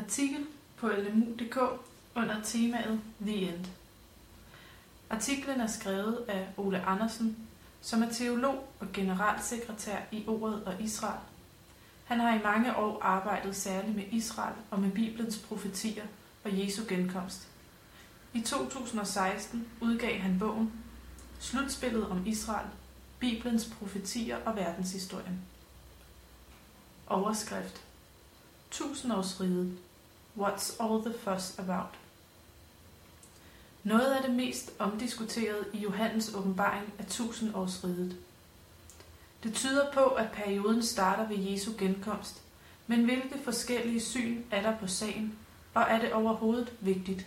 Artikel på lmu.dk under temaet The End. Artiklen er skrevet af Ole Andersen, som er teolog og generalsekretær i Ordet og Israel. Han har i mange år arbejdet særligt med Israel og med Bibelens profetier og Jesu genkomst. I 2016 udgav han bogen Slutspillet om Israel, Bibelens profetier og verdenshistorien. Overskrift Tusindårsriget What's all the fuss about? Noget af det mest omdiskuterede i Johannes åbenbaring er tusindårsriget. Det tyder på, at perioden starter ved Jesu genkomst, men hvilke forskellige syn er der på sagen, og er det overhovedet vigtigt?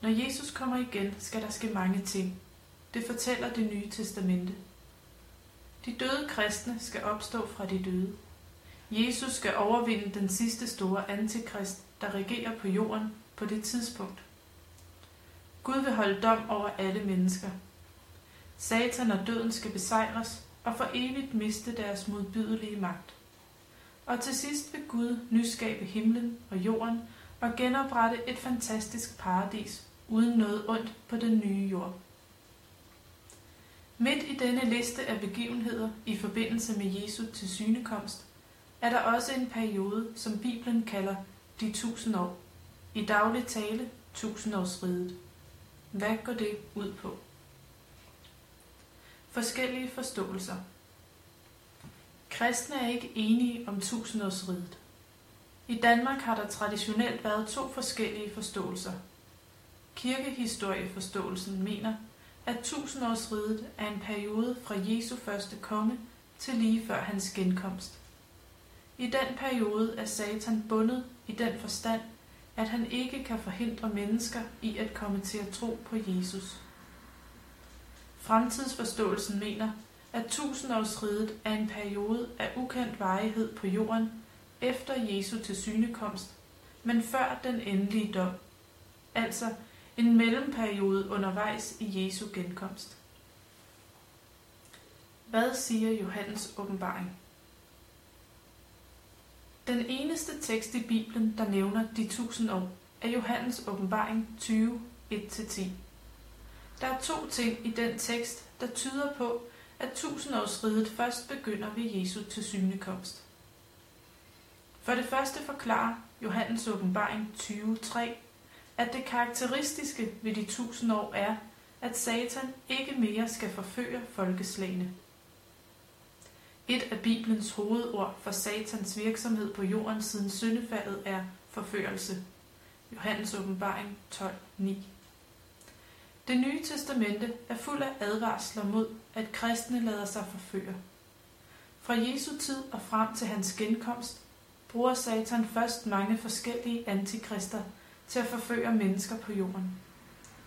Når Jesus kommer igen, skal der ske mange ting. Det fortæller det nye testamente. De døde kristne skal opstå fra de døde. Jesus skal overvinde den sidste store antikrist, der regerer på jorden på det tidspunkt. Gud vil holde dom over alle mennesker. Satan og døden skal besejres og for evigt miste deres modbydelige magt. Og til sidst vil Gud nyskabe himlen og jorden og genoprette et fantastisk paradis uden noget ondt på den nye jord. Midt i denne liste af begivenheder i forbindelse med Jesu tilsynekomst, er der også en periode, som Bibelen kalder de tusind år. I daglig tale tusindårsriget. Hvad går det ud på? Forskellige forståelser. Kristne er ikke enige om tusindårsriget. I Danmark har der traditionelt været to forskellige forståelser. Kirkehistorieforståelsen mener, at tusindårsriget er en periode fra Jesu første komme til lige før hans genkomst. I den periode er Satan bundet i den forstand, at han ikke kan forhindre mennesker i at komme til at tro på Jesus. Fremtidsforståelsen mener, at tusindårsriget er en periode af ukendt varighed på jorden efter Jesu tilsynekomst, men før den endelige dom, altså en mellemperiode undervejs i Jesu genkomst. Hvad siger Johannes åbenbaring? Den eneste tekst i Bibelen, der nævner de tusind år, er Johannes åbenbaring 20, 1-10. Der er to ting i den tekst, der tyder på, at tusindårsriget først begynder ved Jesu tilsynekomst. For det første forklarer Johannes åbenbaring 20.3, at det karakteristiske ved de tusind år er, at Satan ikke mere skal forføre folkeslagene. Et af Bibelens hovedord for Satans virksomhed på jorden siden syndefaldet er forførelse. Johannes åbenbaring 12.9 Det nye testamente er fuld af advarsler mod, at kristne lader sig forføre. Fra Jesu tid og frem til hans genkomst bruger Satan først mange forskellige antikrister til at forføre mennesker på jorden.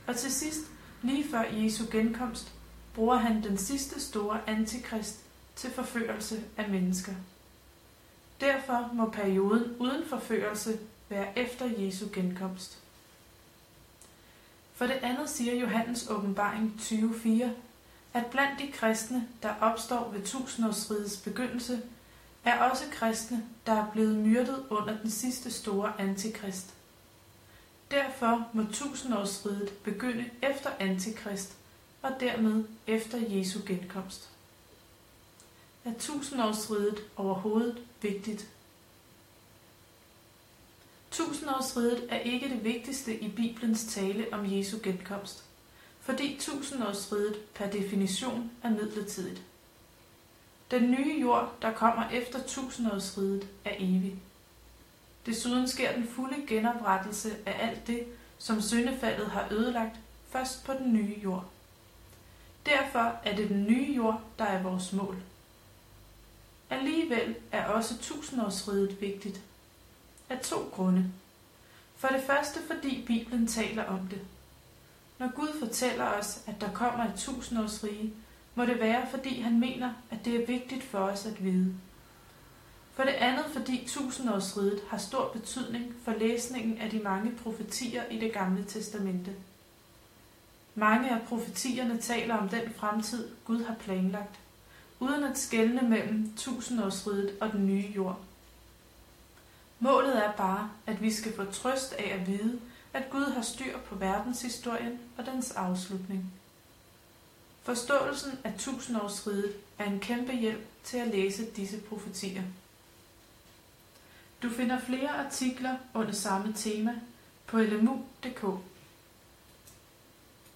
Og til sidst, lige før Jesu genkomst, bruger han den sidste store antikrist til forførelse af mennesker. Derfor må perioden uden forførelse være efter Jesu genkomst. For det andet siger Johannes åbenbaring 20.4, at blandt de kristne, der opstår ved tusindårsrigets begyndelse, er også kristne, der er blevet myrdet under den sidste store antikrist. Derfor må tusindårsriget begynde efter antikrist og dermed efter Jesu genkomst. Er tusindårsridet overhovedet vigtigt? Tusindårsridet er ikke det vigtigste i Bibelens tale om Jesu genkomst, fordi tusindårsridet per definition er midlertidigt. Den nye jord, der kommer efter tusindårsridet, er evig. Desuden sker den fulde genoprettelse af alt det, som syndefaldet har ødelagt, først på den nye jord. Derfor er det den nye jord, der er vores mål. Alligevel er også tusindårsriget vigtigt. Af to grunde. For det første, fordi Bibelen taler om det. Når Gud fortæller os, at der kommer et tusindårsrige, må det være, fordi han mener, at det er vigtigt for os at vide. For det andet, fordi tusindårsriget har stor betydning for læsningen af de mange profetier i det gamle testamente. Mange af profetierne taler om den fremtid, Gud har planlagt uden at skelne mellem tusindårsriget og den nye jord. Målet er bare, at vi skal få trøst af at vide, at Gud har styr på verdenshistorien og dens afslutning. Forståelsen af tusindårsriget er en kæmpe hjælp til at læse disse profetier. Du finder flere artikler under samme tema på lmu.dk.